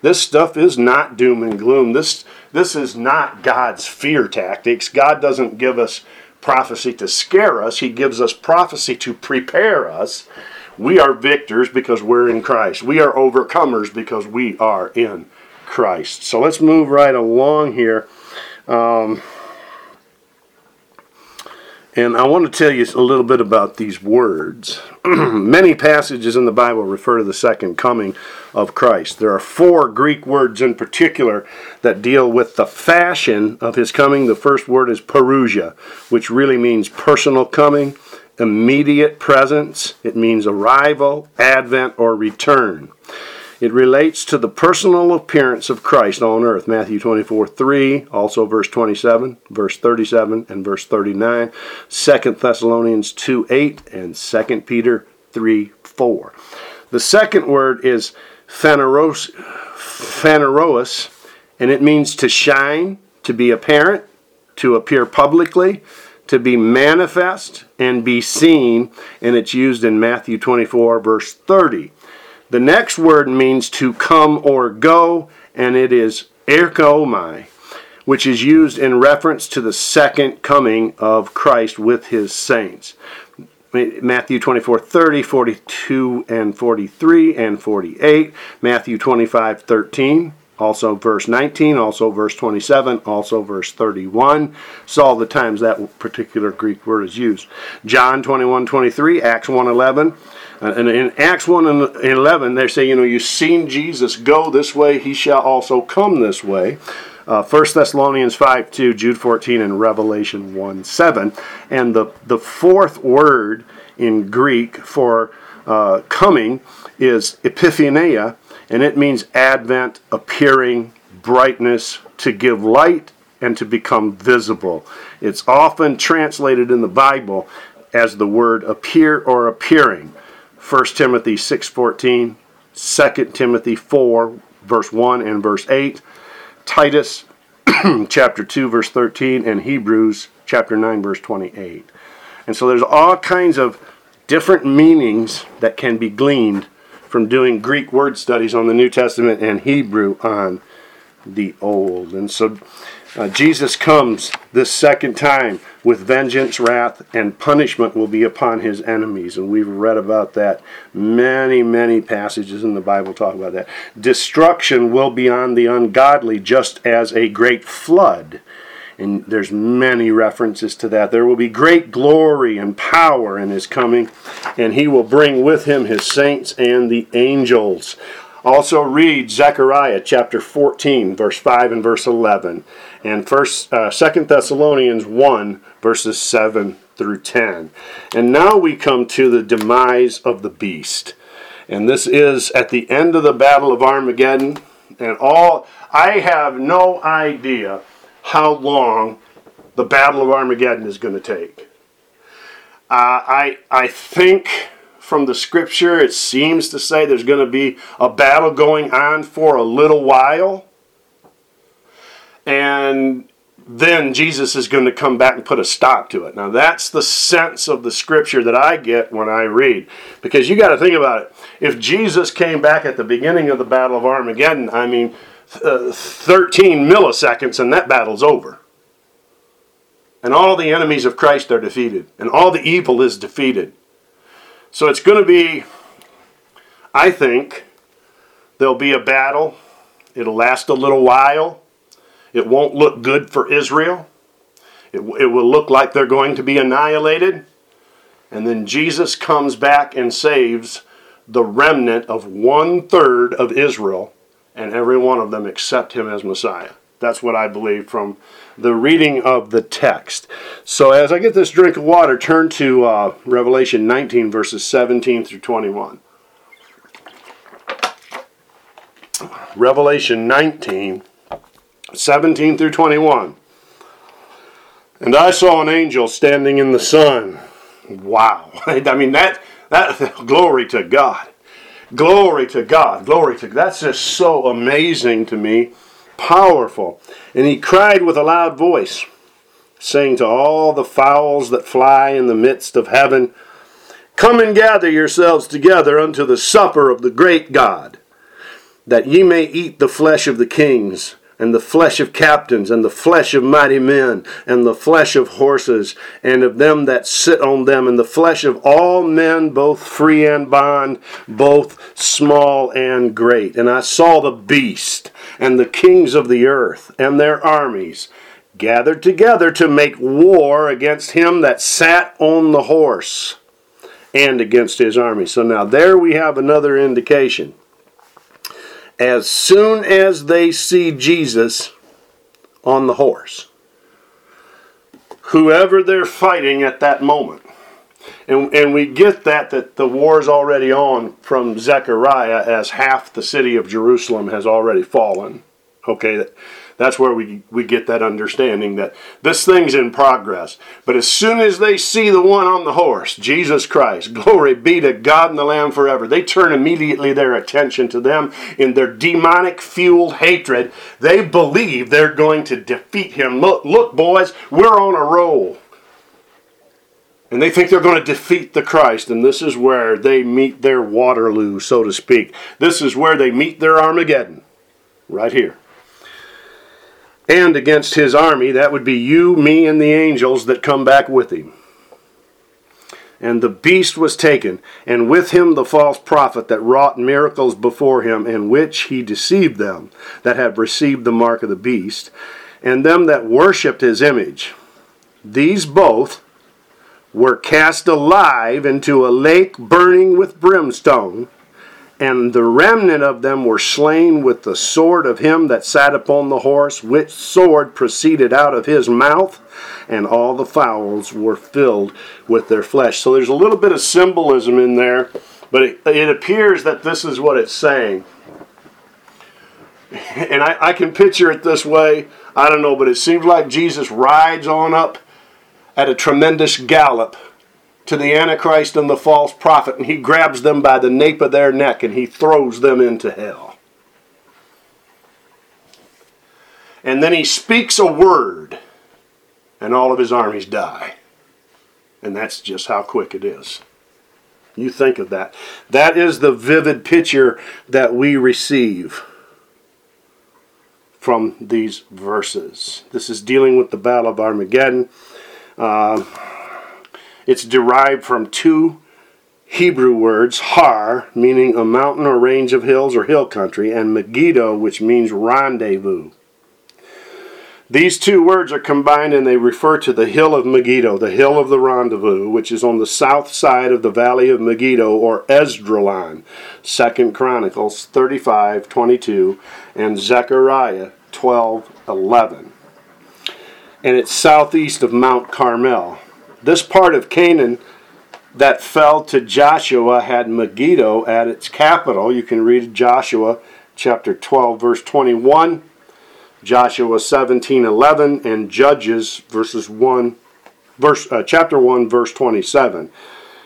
This stuff is not doom and gloom. This this is not God's fear tactics. God doesn't give us prophecy to scare us. He gives us prophecy to prepare us. We are victors because we're in Christ. We are overcomers because we are in Christ. So let's move right along here. Um, and I want to tell you a little bit about these words. *clears throat* Many passages in the Bible refer to the second coming of Christ. There are four Greek words in particular that deal with the fashion of his coming. The first word is parousia, which really means personal coming, immediate presence, it means arrival, advent, or return. It relates to the personal appearance of Christ on earth. Matthew 24, 3, also verse 27, verse 37, and verse 39. 2 Thessalonians 2, 8, and 2 Peter 3, 4. The second word is phaneros, phaneros, and it means to shine, to be apparent, to appear publicly, to be manifest, and be seen, and it's used in Matthew 24, verse 30. The next word means to come or go, and it is erchomai, which is used in reference to the second coming of Christ with his saints. Matthew 24, 30, 42, and 43, and 48. Matthew 25, 13, also verse 19, also verse 27, also verse 31. So all the times that particular Greek word is used. John 21, 23, Acts 1, 11. Uh, and in Acts 1 and 11, they say, you know, you've seen Jesus go this way, he shall also come this way. Uh, 1 Thessalonians 5 2, Jude 14, and Revelation 1 7. And the, the fourth word in Greek for uh, coming is epiphania, and it means advent, appearing, brightness, to give light, and to become visible. It's often translated in the Bible as the word appear or appearing. 1 Timothy 6:14, 2 Timothy 4 verse 1 and verse 8, Titus *clears throat* chapter 2 verse 13 and Hebrews chapter 9 verse 28. And so there's all kinds of different meanings that can be gleaned from doing Greek word studies on the New Testament and Hebrew on the Old. And so uh, Jesus comes this second time with vengeance, wrath, and punishment will be upon his enemies. And we've read about that. Many, many passages in the Bible talk about that. Destruction will be on the ungodly, just as a great flood. And there's many references to that. There will be great glory and power in his coming, and he will bring with him his saints and the angels. Also read Zechariah chapter 14, verse 5 and verse 11, and first, uh, 2 Thessalonians 1, verses 7 through 10. And now we come to the demise of the beast. And this is at the end of the Battle of Armageddon. And all I have no idea how long the Battle of Armageddon is going to take. Uh, I, I think from the scripture, it seems to say there's going to be a battle going on for a little while. And then Jesus is going to come back and put a stop to it. Now, that's the sense of the scripture that I get when I read. Because you got to think about it. If Jesus came back at the beginning of the Battle of Armageddon, I mean, uh, 13 milliseconds and that battle's over. And all the enemies of Christ are defeated, and all the evil is defeated. So it's going to be, I think, there'll be a battle. It'll last a little while. It won't look good for Israel. It, it will look like they're going to be annihilated. And then Jesus comes back and saves the remnant of one third of Israel, and every one of them accept him as Messiah. That's what I believe from the reading of the text. So, as I get this drink of water, turn to uh, Revelation 19, verses 17 through 21. Revelation 19, 17 through 21. And I saw an angel standing in the sun. Wow. *laughs* I mean, that, that, *laughs* glory to God. Glory to God. Glory to. That's just so amazing to me. Powerful. And he cried with a loud voice, saying to all the fowls that fly in the midst of heaven, Come and gather yourselves together unto the supper of the great God, that ye may eat the flesh of the kings and the flesh of captains, and the flesh of mighty men, and the flesh of horses, and of them that sit on them, and the flesh of all men, both free and bond, both small and great. And I saw the beast, and the kings of the earth, and their armies, gathered together to make war against him that sat on the horse, and against his army. So now there we have another indication as soon as they see Jesus on the horse. Whoever they're fighting at that moment. And, and we get that that the war's already on from Zechariah as half the city of Jerusalem has already fallen. Okay, that's where we, we get that understanding that this thing's in progress. But as soon as they see the one on the horse, Jesus Christ, *laughs* glory be to God and the Lamb forever, they turn immediately their attention to them in their demonic fueled hatred. They believe they're going to defeat him. Look, look, boys, we're on a roll. And they think they're going to defeat the Christ, and this is where they meet their Waterloo, so to speak. This is where they meet their Armageddon, right here and against his army. That would be you, me, and the angels that come back with him. And the beast was taken, and with him the false prophet that wrought miracles before him, in which he deceived them that have received the mark of the beast, and them that worshipped his image. These both were cast alive into a lake burning with brimstone and the remnant of them were slain with the sword of him that sat upon the horse, which sword proceeded out of his mouth, and all the fowls were filled with their flesh. So there's a little bit of symbolism in there, but it, it appears that this is what it's saying. *laughs* And I, I can picture it this way. I don't know, but it seems like Jesus rides on up at a tremendous gallop to the Antichrist and the false prophet, and he grabs them by the nape of their neck and he throws them into hell. And then he speaks a word, and all of his armies die. And that's just how quick it is. You think of that. That is the vivid picture that we receive from these verses. This is dealing with the Battle of Armageddon. Uh, it's derived from two Hebrew words, Har, meaning a mountain or range of hills or hill country, and Megiddo, which means rendezvous. These two words are combined and they refer to the hill of Megiddo, the hill of the rendezvous, which is on the south side of the valley of Megiddo or Esdraelon, 2 Chronicles 35, 22, and Zechariah 12, 11. And it's southeast of Mount Carmel. This part of Canaan that fell to Joshua had Megiddo at its capital. You can read Joshua chapter 12, verse 21, Joshua 17, 11, and Judges verses 1, verse, uh, chapter 1, verse 27.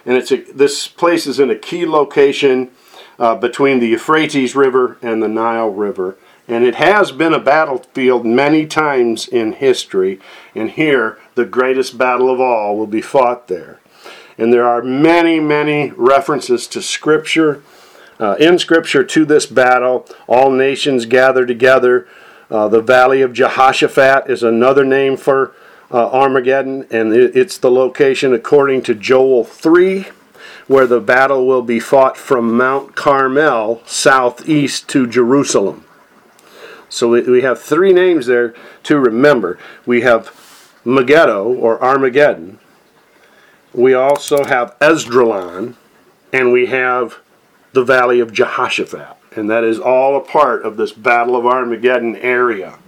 and it's a, this place is in a key location uh, between the Euphrates River and the Nile River. And it has been a battlefield many times in history. And here, the greatest battle of all will be fought there. And there are many, many references to Scripture, uh, in Scripture to this battle. All nations gather together. Uh, the Valley of Jehoshaphat is another name for uh, Armageddon, and it's the location, according to Joel 3, where the battle will be fought from Mount Carmel southeast to Jerusalem. So we have three names there to remember. We have Megiddo or Armageddon. We also have Esdraelon, and we have the Valley of Jehoshaphat. And that is all a part of this Battle of Armageddon area.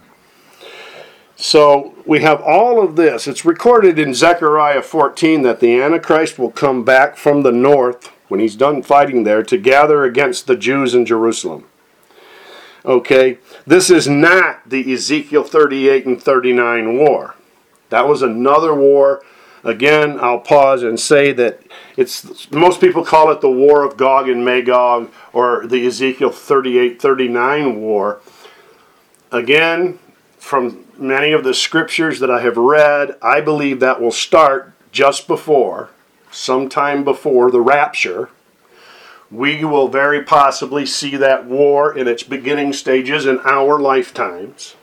So we have all of this. It's recorded in Zechariah 14 that the Antichrist will come back from the north when he's done fighting there to gather against the Jews in Jerusalem. Okay, this is not the Ezekiel 38 and 39 war. That was another war. Again, I'll pause and say that it's most people call it the War of Gog and Magog or the Ezekiel 38 39 war. Again, from many of the scriptures that I have read, I believe that will start just before, sometime before the rapture. We will very possibly see that war in its beginning stages in our lifetimes.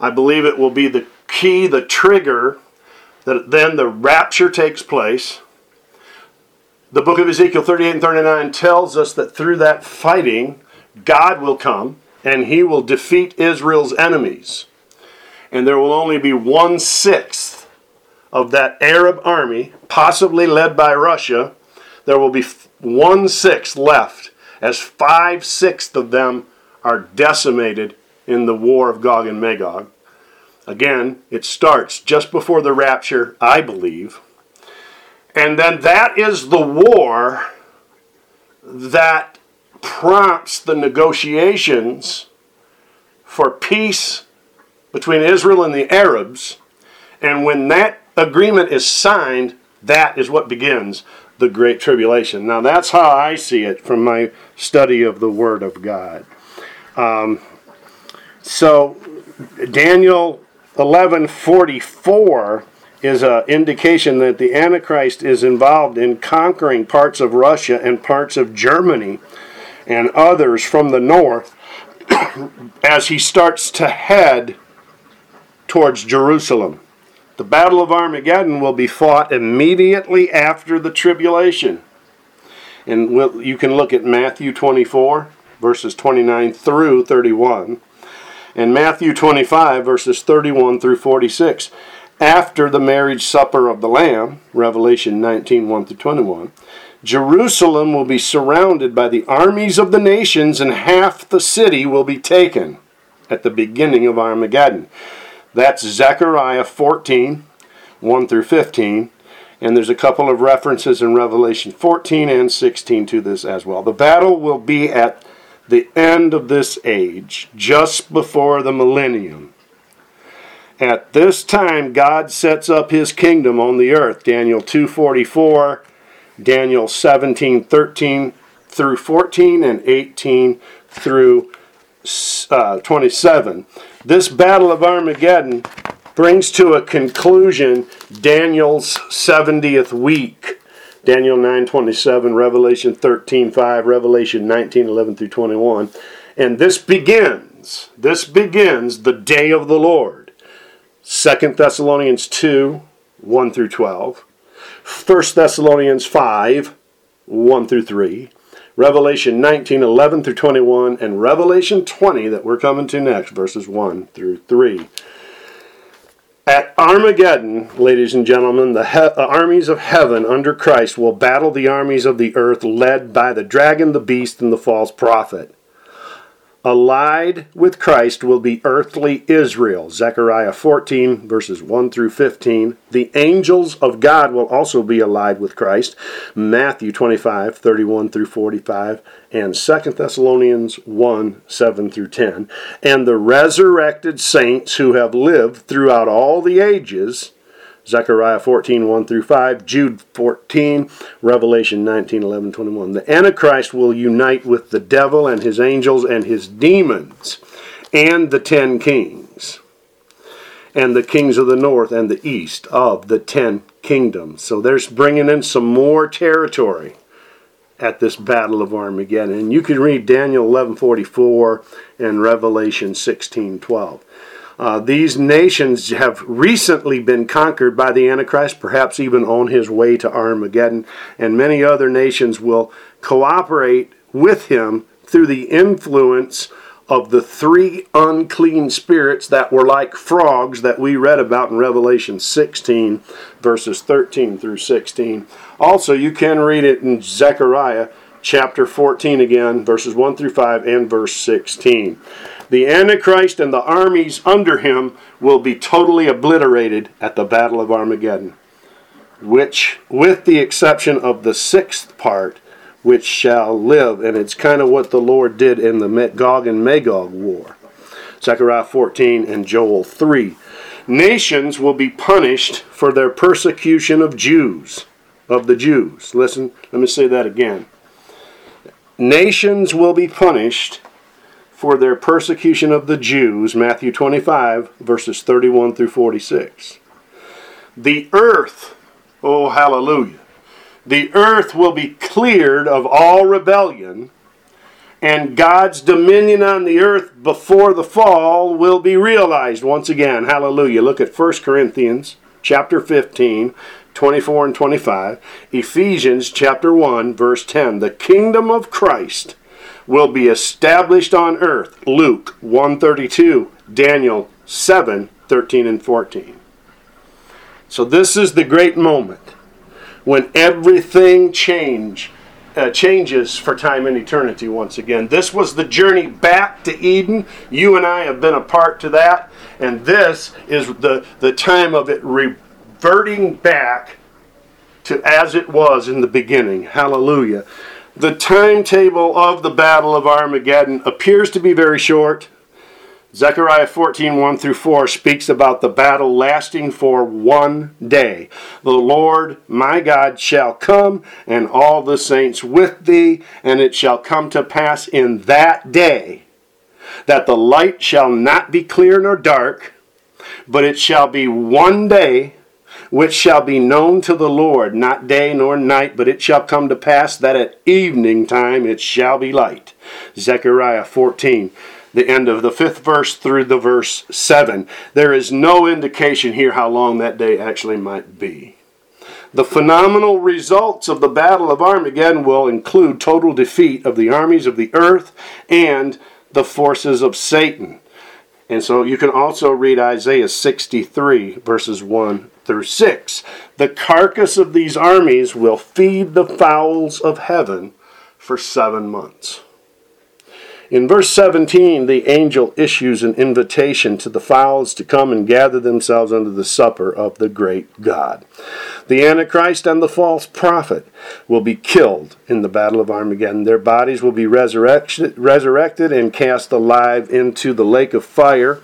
I believe it will be the key, the trigger, that then the rapture takes place. The book of Ezekiel 38 and 39 tells us that through that fighting, God will come and he will defeat Israel's enemies and there will only be one sixth of that Arab army, possibly led by Russia. There will be one sixth left, as five sixths of them are decimated in the war of Gog and Magog. Again, it starts just before the rapture, I believe. And then that is the war that prompts the negotiations for peace between Israel and the Arabs. And when that agreement is signed, that is what begins the Great Tribulation. Now, that's how I see it from my study of the Word of God. Um, so, Daniel 11:44 is an indication that the Antichrist is involved in conquering parts of Russia and parts of Germany and others from the north *coughs* as he starts to head towards Jerusalem. The Battle of Armageddon will be fought immediately after the tribulation. And we'll, you can look at Matthew 24, verses 29 through 31, and Matthew 25, verses 31 through 46. After the marriage supper of the Lamb, Revelation 19, 1 through 21, Jerusalem will be surrounded by the armies of the nations, and half the city will be taken at the beginning of Armageddon. That's Zechariah 14, 1 through 15. And there's a couple of references in Revelation 14 and 16 to this as well. The battle will be at the end of this age, just before the millennium. At this time, God sets up his kingdom on the earth. Daniel 2.44, Daniel 17.13 through 14, and 18 through uh, 27. This battle of Armageddon brings to a conclusion Daniel's 70th week. Daniel 9:27, Revelation 13:5, Revelation 19:11 through 21. And this begins, this begins the day of the Lord. 2 Thessalonians 2, 1 through 12. 1 Thessalonians 5, 1 through 3. Revelation 19, 11 through 21, and Revelation 20 that we're coming to next, verses 1 through 3. At Armageddon, ladies and gentlemen, the he- uh, armies of heaven under Christ will battle the armies of the earth led by the dragon, the beast, and the false prophet. Allied with Christ will be earthly Israel. Zechariah 14, verses 1 through 15. The angels of God will also be allied with Christ. Matthew 25, 31 through 45. And 2 Thessalonians 1, 7 through 10. And the resurrected saints who have lived throughout all the ages Zechariah 14, 1 through 5, Jude 14, Revelation 19, 11, 21. The Antichrist will unite with the devil and his angels and his demons and the ten kings and the kings of the north and the east of the ten kingdoms. So there's bringing in some more territory at this battle of Armageddon. And you can read Daniel 11:44 and Revelation 16:12. Uh, these nations have recently been conquered by the Antichrist, perhaps even on his way to Armageddon, and many other nations will cooperate with him through the influence of the three unclean spirits that were like frogs that we read about in Revelation 16, verses 13 through 16. Also, you can read it in Zechariah chapter 14 again, verses 1 through 5, and verse 16. The Antichrist and the armies under him will be totally obliterated at the Battle of Armageddon, which, with the exception of the sixth part, which shall live. And it's kind of what the Lord did in the Gog and Magog war. Zechariah 14 and Joel 3. Nations will be punished for their persecution of Jews, of the Jews. Listen, let me say that again. Nations will be punished for their persecution of the Jews, Matthew 25, verses 31 through 46. The earth, oh hallelujah, the earth will be cleared of all rebellion, and God's dominion on the earth before the fall will be realized once again. Hallelujah. Look at 1 Corinthians chapter 15, 24 and 25. Ephesians chapter 1, verse 10. The kingdom of Christ will be established on earth. Luke 132, Daniel 7, 13 and 14. So this is the great moment when everything change, uh, changes for time and eternity once again. This was the journey back to Eden. You and I have been a part to that. And this is the, the time of it reverting back to as it was in the beginning. Hallelujah. The timetable of the Battle of Armageddon appears to be very short. Zechariah 14, 1 through 4 speaks about the battle lasting for one day. The Lord my God shall come, and all the saints with thee, and it shall come to pass in that day that the light shall not be clear nor dark, but it shall be one day which shall be known to the Lord, not day nor night, but it shall come to pass that at evening time it shall be light. Zechariah 14 the end of the fifth verse through the verse 7. There is no indication here how long that day actually might be. The phenomenal results of the Battle of Armageddon will include total defeat of the armies of the earth and the forces of Satan. And so you can also read Isaiah 63, verses 1 through 6. The carcass of these armies will feed the fowls of heaven for seven months. In verse 17, the angel issues an invitation to the fowls to come and gather themselves unto the supper of the great God. The Antichrist and the false prophet will be killed in the battle of Armageddon. Their bodies will be resurrected, resurrected and cast alive into the lake of fire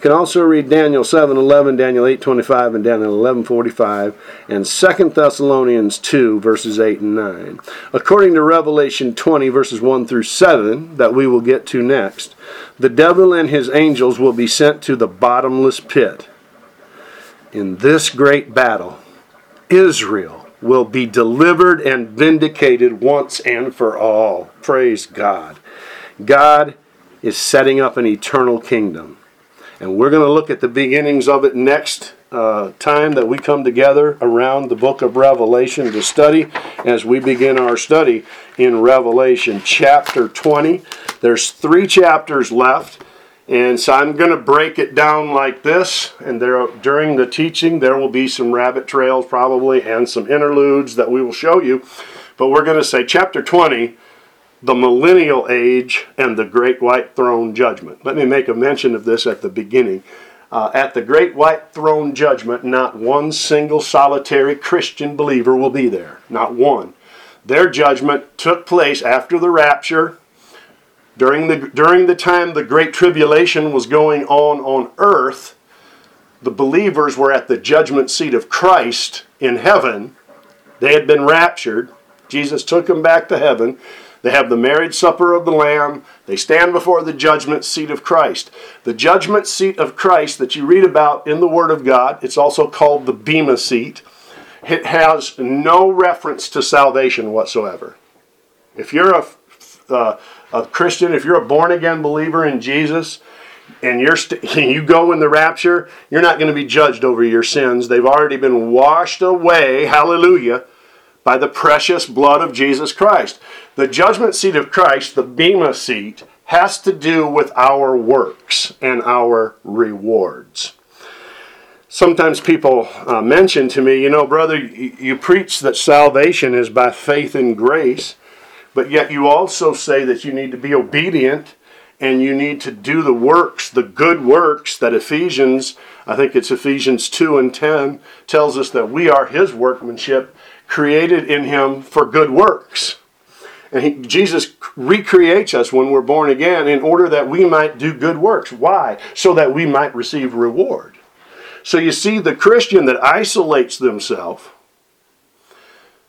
you can also read Daniel 7:11, Daniel 8:25, and Daniel 11:45, and 2 Thessalonians 2 verses 8 and 9. According to Revelation 20 verses 1 through 7 that we will get to next, the devil and his angels will be sent to the bottomless pit. In this great battle, Israel will be delivered and vindicated once and for all. Praise God. God is setting up an eternal kingdom. And we're going to look at the beginnings of it next uh, time that we come together around the book of Revelation to study as we begin our study in Revelation chapter 20. There's three chapters left. And so I'm going to break it down like this. And there, during the teaching, there will be some rabbit trails probably and some interludes that we will show you. But we're going to say chapter 20 the millennial age and the great white throne judgment. Let me make a mention of this at the beginning. Uh, at the great white throne judgment, not one single solitary Christian believer will be there. Not one. Their judgment took place after the rapture, during the, during the time the great tribulation was going on on earth. the believers were at the judgment seat of Christ in heaven. They had been raptured. Jesus took them back to heaven. They have the marriage supper of the Lamb. They stand before the judgment seat of Christ. The judgment seat of Christ that you read about in the Word of God, it's also called the Bema seat. It has no reference to salvation whatsoever. If you're a, uh, a Christian, if you're a born again believer in Jesus, and you're st- *laughs* you go in the rapture, you're not going to be judged over your sins. They've already been washed away, hallelujah, by the precious blood of Jesus Christ. The judgment seat of Christ, the Bema seat, has to do with our works and our rewards. Sometimes people uh, mention to me, you know, brother, you, you preach that salvation is by faith and grace, but yet you also say that you need to be obedient and you need to do the works, the good works that Ephesians, I think it's Ephesians 2 and 10, tells us that we are his workmanship, created in him for good works. And he, Jesus recreates us when we're born again in order that we might do good works. Why? So that we might receive reward. So you see, the Christian that isolates themselves,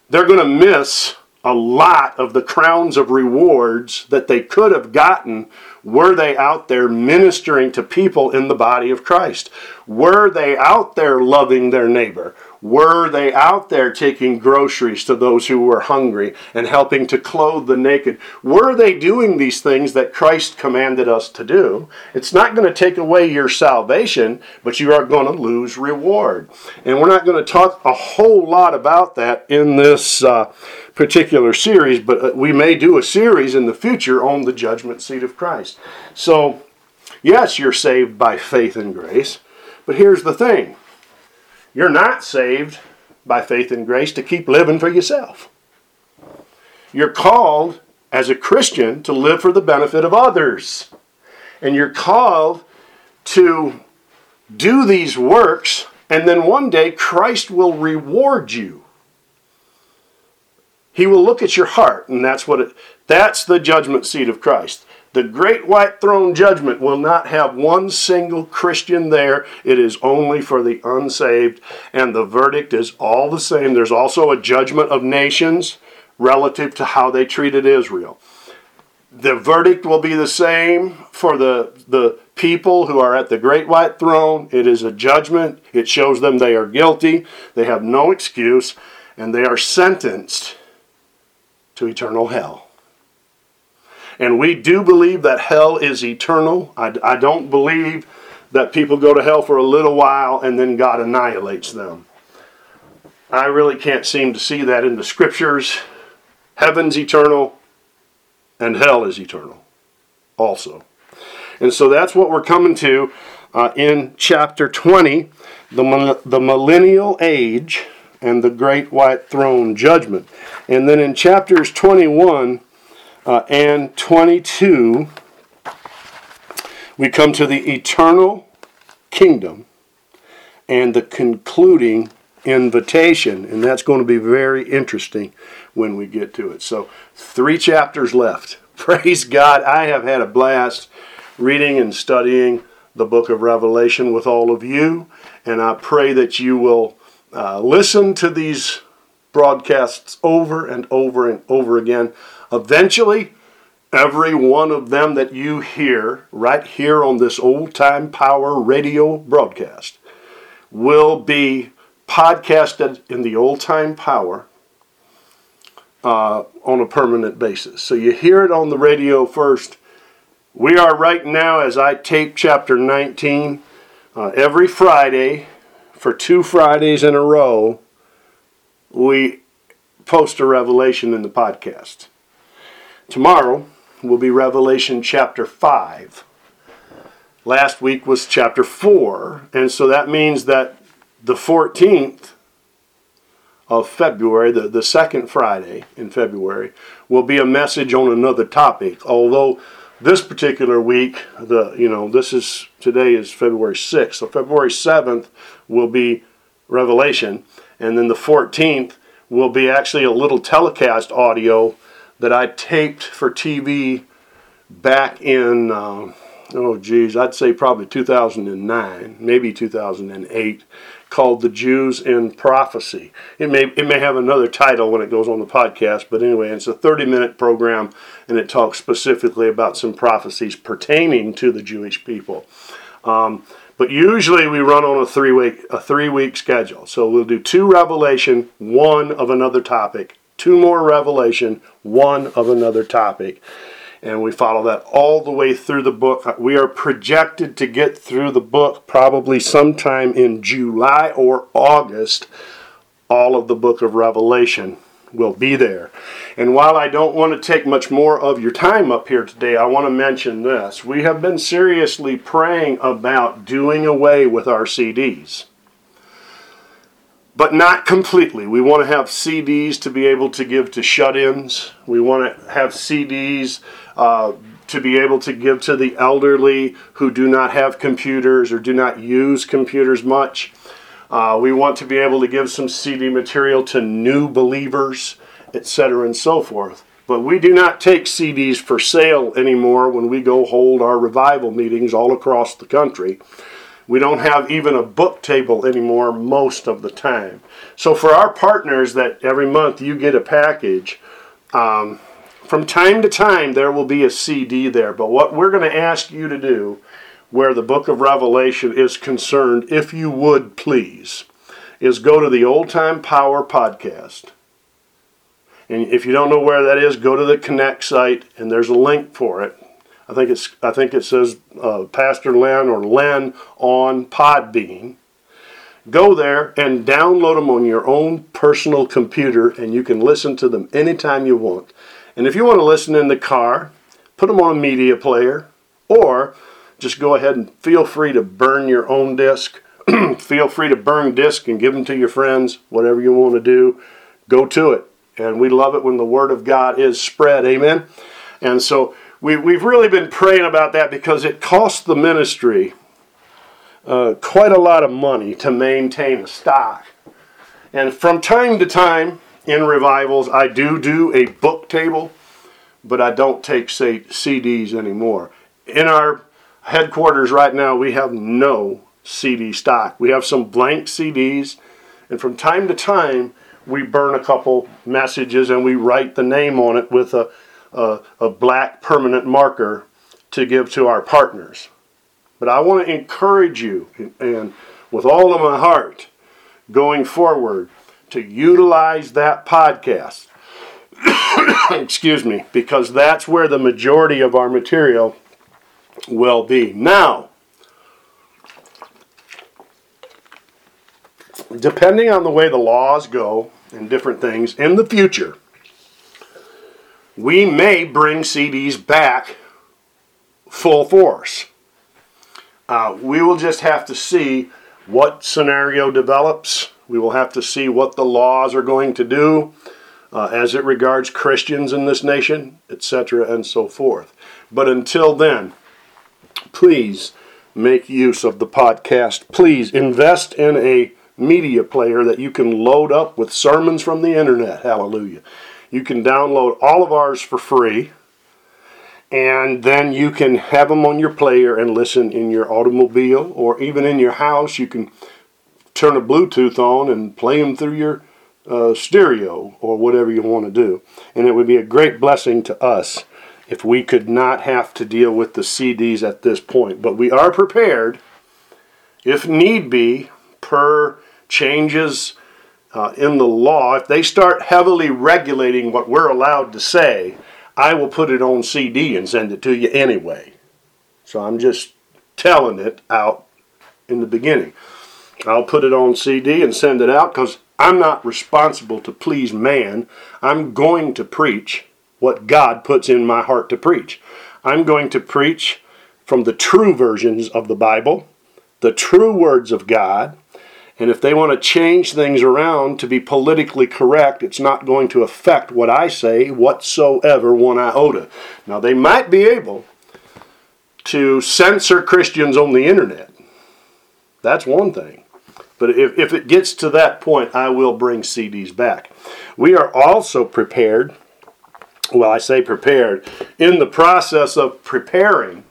they're going to miss a lot of the crowns of rewards that they could have gotten were they out there ministering to people in the body of Christ? Were they out there loving their neighbor? Were they out there taking groceries to those who were hungry and helping to clothe the naked? Were they doing these things that Christ commanded us to do? It's not going to take away your salvation, but you are going to lose reward. And we're not going to talk a whole lot about that in this uh, particular series, but uh, we may do a series in the future on the judgment seat of Christ. So, yes, you're saved by faith and grace, but here's the thing you're not saved by faith and grace to keep living for yourself. You're called as a Christian to live for the benefit of others. And you're called to do these works, and then one day Christ will reward you. He will look at your heart, and that's what it that's the judgment seat of Christ. The great white throne judgment will not have one single Christian there. It is only for the unsaved, and the verdict is all the same. There's also a judgment of nations relative to how they treated Israel. The verdict will be the same for the, the people who are at the great white throne. It is a judgment, it shows them they are guilty, they have no excuse, and they are sentenced to eternal hell. And we do believe that hell is eternal. I, I don't believe that people go to hell for a little while and then God annihilates them. I really can't seem to see that in the scriptures. Heaven's eternal and hell is eternal also. And so that's what we're coming to uh, in chapter 20, the, the millennial age and the great white throne judgment. And then in chapters 21, uh, and 22, we come to the eternal kingdom and the concluding invitation. And that's going to be very interesting when we get to it. So, three chapters left. *laughs* Praise God. I have had a blast reading and studying the book of Revelation with all of you. And I pray that you will uh, listen to these broadcasts over and over and over again Eventually, every one of them that you hear right here on this old time power radio broadcast will be podcasted in the old time power uh, on a permanent basis. So you hear it on the radio first. We are right now, as I tape chapter 19, uh, every Friday for two Fridays in a row, we post a revelation in the podcast. Tomorrow will be Revelation chapter 5. Last week was chapter 4, and so that means that the 14th of February, the, the second Friday in February, will be a message on another topic. Although this particular week, the you know, this is today is February 6th. So February 7th will be Revelation, and then the 14th will be actually a little telecast audio that I taped for TV back in, uh, oh geez, I'd say probably 2009, maybe 2008, called The Jews in Prophecy. It may, it may have another title when it goes on the podcast, but anyway, it's a 30 minute program and it talks specifically about some prophecies pertaining to the Jewish people. Um, but usually we run on a three week a three week schedule. So we'll do two revelation, one of another topic, two more revelation, one of another topic. And we follow that all the way through the book. We are projected to get through the book probably sometime in July or August, all of the book of Revelation will be there. And while I don't want to take much more of your time up here today, I want to mention this. We have been seriously praying about doing away with our CDs. But not completely. We want to have CDs to be able to give to shut ins. We want to have CDs uh, to be able to give to the elderly who do not have computers or do not use computers much. Uh, we want to be able to give some CD material to new believers, etc., and so forth. But we do not take CDs for sale anymore when we go hold our revival meetings all across the country. We don't have even a book table anymore most of the time. So, for our partners, that every month you get a package, um, from time to time there will be a CD there. But what we're going to ask you to do where the book of Revelation is concerned, if you would please, is go to the Old Time Power podcast. And if you don't know where that is, go to the Connect site, and there's a link for it. I think it's I think it says uh, Pastor Len or Len on Podbean. Go there and download them on your own personal computer, and you can listen to them anytime you want. And if you want to listen in the car, put them on a media player, or just go ahead and feel free to burn your own disc. *clears throat* feel free to burn disc and give them to your friends, whatever you want to do. Go to it. And we love it when the Word of God is spread. Amen. And so we, we've really been praying about that because it costs the ministry uh, quite a lot of money to maintain a stock. And from time to time in revivals, I do do a book table, but I don't take say, CDs anymore. In our headquarters right now, we have no CD stock. We have some blank CDs, and from time to time, we burn a couple messages and we write the name on it with a, a, a black permanent marker to give to our partners. But I want to encourage you, and with all of my heart, going forward, to utilize that podcast. *coughs* Excuse me, because that's where the majority of our material will be. Now, depending on the way the laws go and different things in the future, we may bring CDs back full force. Uh, we will just have to see what scenario develops. We will have to see what the laws are going to do uh, as it regards Christians in this nation, etc., and so forth. But until then, please make use of the podcast. Please invest in a media player that you can load up with sermons from the internet. Hallelujah. You can download all of ours for free, and then you can have them on your player and listen in your automobile or even in your house. You can turn a Bluetooth on and play them through your uh, stereo or whatever you want to do. And it would be a great blessing to us if we could not have to deal with the CDs at this point. But we are prepared, if need be, per changes uh, in the law, if they start heavily regulating what we're allowed to say, I will put it on CD and send it to you anyway. So I'm just telling it out in the beginning. I'll put it on CD and send it out because I'm not responsible to please man. I'm going to preach what God puts in my heart to preach. I'm going to preach from the true versions of the Bible, the true words of God. And if they want to change things around to be politically correct, it's not going to affect what I say whatsoever, one iota. Now, they might be able to censor Christians on the internet. That's one thing. But if, if it gets to that point, I will bring CDs back. We are also prepared well, I say prepared, in the process of preparing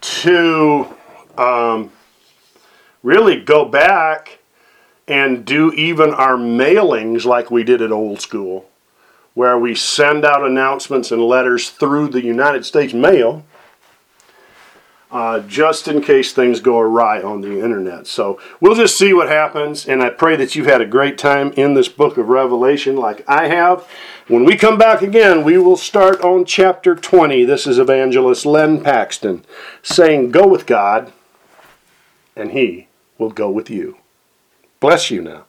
to um, really go back and do even our mailings like we did at old school, where we send out announcements and letters through the United States mail. Uh, just in case things go awry on the internet. So we'll just see what happens, and I pray that you've had a great time in this book of Revelation like I have. When we come back again, we will start on chapter 20. This is evangelist Len Paxton saying, Go with God, and He will go with you. Bless you now.